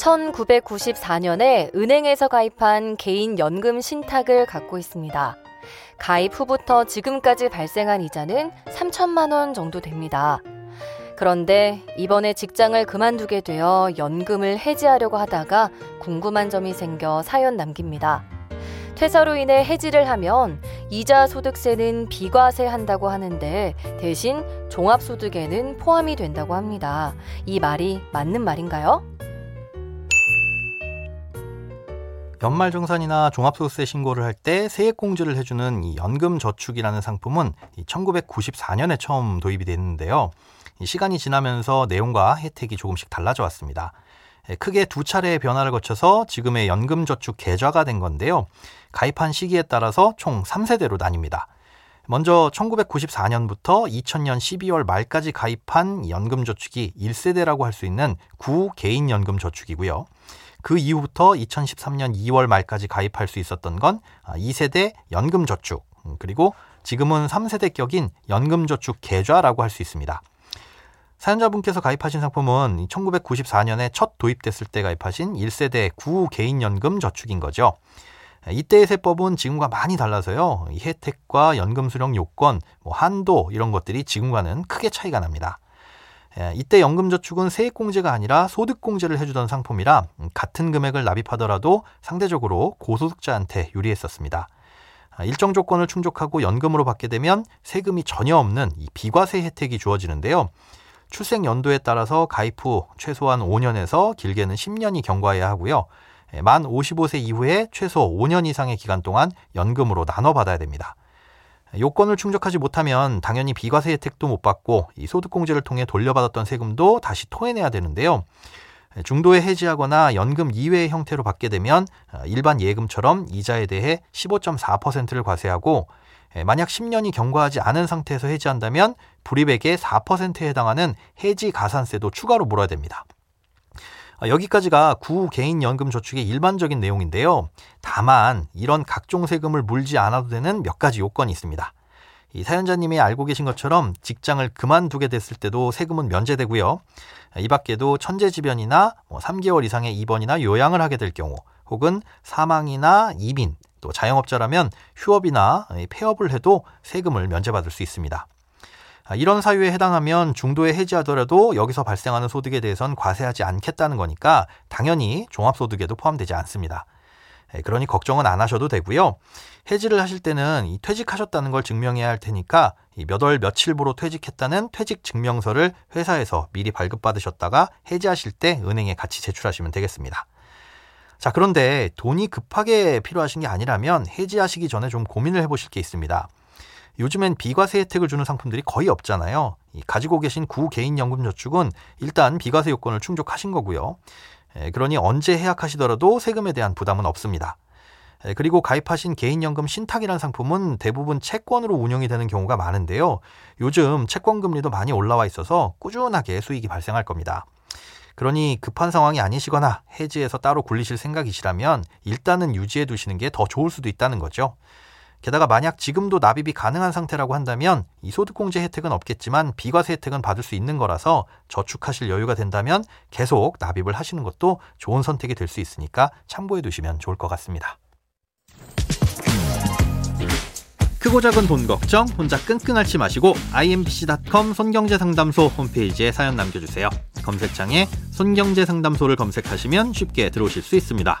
1994년에 은행에서 가입한 개인 연금 신탁을 갖고 있습니다. 가입 후부터 지금까지 발생한 이자는 3천만 원 정도 됩니다. 그런데 이번에 직장을 그만두게 되어 연금을 해지하려고 하다가 궁금한 점이 생겨 사연 남깁니다. 퇴사로 인해 해지를 하면 이자 소득세는 비과세 한다고 하는데 대신 종합소득에는 포함이 된다고 합니다. 이 말이 맞는 말인가요? 연말정산이나 종합소득세 신고를 할 때 세액공제를 해주는 이 연금저축이라는 상품은 1994년에 처음 도입이 됐는데요. 시간이 지나면서 내용과 혜택이 조금씩 달라져 왔습니다. 예, 크게 두 차례의 변화를 거쳐서 지금의 연금저축 계좌가 된 건데요. 가입한 시기에 따라서 총 3세대로 나뉩니다. 먼저 1994년부터 2000년 12월 말까지 가입한 연금저축이 1세대라고 할 수 있는 구 개인연금저축이고요. 그 이후부터 2013년 2월 말까지 가입할 수 있었던 건 2세대 아, 연금저축, 음, 그리고 지금은 3세대 격인 연금저축 계좌라고 할 수 있습니다. 사연자분께서 가입하신 상품은 1994년에 첫 도입됐을 때 가입하신 1세대 구 개인연금 저축인 거죠. 이때의 세법은 지금과 많이 달라서요. 혜택과 연금 수령 요건, 뭐 한도 이런 것들이 지금과는 크게 차이가 납니다. 예, 이때 연금저축은 세액공제가 아니라 소득공제를 해주던 상품이라 같은 금액을 납입하더라도 상대적으로 고소득자한테 유리했었습니다. 아, 일정 조건을 충족하고 연금으로 받게 되면 세금이 전혀 없는 비과세 혜택이 주어지는데요. 출생 연도에 따라서 가입 후 최소한 5년에서 길게는 10년이 경과해야 하고요. 예, 만 55세 이후에 최소 5년 이상의 기간 동안 연금으로 나눠 받아야 됩니다. 요건을 충족하지 못하면 당연히 비과세 혜택도 못 받고 이 소득공제를 통해 돌려받았던 세금도 다시 토해내야 되는데요. 중도에 해지하거나 연금 이외의 형태로 받게 되면 일반 예금처럼 이자에 대해 15.4%를 과세하고 만약 10년이 경과하지 않은 상태에서 해지한다면 불이백의 4%에 해당하는 해지 가산세도 추가로 물어야 됩니다. 아, 여기까지가 구개인연금저축의 일반적인 내용인데요. 다만 이런 각종 세금을 물지 않아도 되는 몇 가지 요건이 있습니다. 이 사연자님이 알고 계신 것처럼 직장을 그만두게 됐을 때도 세금은 면제되고요. 이 밖에도 천재지변이나 뭐 3개월 이상의 입원이나 요양을 하게 될 경우 혹은 사망이나 이민 또 자영업자라면 휴업이나 폐업을 해도 세금을 면제받을 수 있습니다. 아, 이런 사유에 해당하면 중도에 해지하더라도 여기서 발생하는 소득에 대해선 과세하지 않겠다는 거니까 당연히 종합소득에도 포함되지 않습니다. 예, 그러니 걱정은 안 하셔도 되고요. 해지를 하실 때는 퇴직하셨다는 걸 증명해야 할 테니까 몇 월 며칠부로 퇴직했다는 퇴직 증명서를 회사에서 미리 발급받으셨다가 해지하실 때 은행에 같이 제출하시면 되겠습니다. 자, 그런데 돈이 급하게 필요하신 게 아니라면 해지하시기 전에 좀 고민을 해보실 게 있습니다. 요즘엔 비과세 혜택을 주는 상품들이 거의 없잖아요. 가지고 계신 구 개인연금저축은 일단 비과세 요건을 충족하신 거고요. 그러니 언제 해약하시더라도 세금에 대한 부담은 없습니다. 그리고 가입하신 개인연금 신탁이라는 상품은 대부분 채권으로 운영이 되는 경우가 많은데요. 요즘 채권 금리도 많이 올라와 있어서 꾸준하게 수익이 발생할 겁니다. 그러니 급한 상황이 아니시거나 해지해서 따로 굴리실 생각이시라면 일단은 유지해 두시는 게 더 좋을 수도 있다는 거죠. 게다가 만약 지금도 납입이 가능한 상태라고 한다면 이 소득공제 혜택은 없겠지만 비과세 혜택은 받을 수 있는 거라서 저축하실 여유가 된다면 계속 납입을 하시는 것도 좋은 선택이 될 수 있으니까 참고해 두시면 좋을 것 같습니다. 크고 작은 돈 걱정 혼자 끙끙 앓지 마시고 imbc.com 손경제상담소 홈페이지에 사연 남겨주세요. 검색창에 손경제상담소를 검색하시면 쉽게 들어오실 수 있습니다.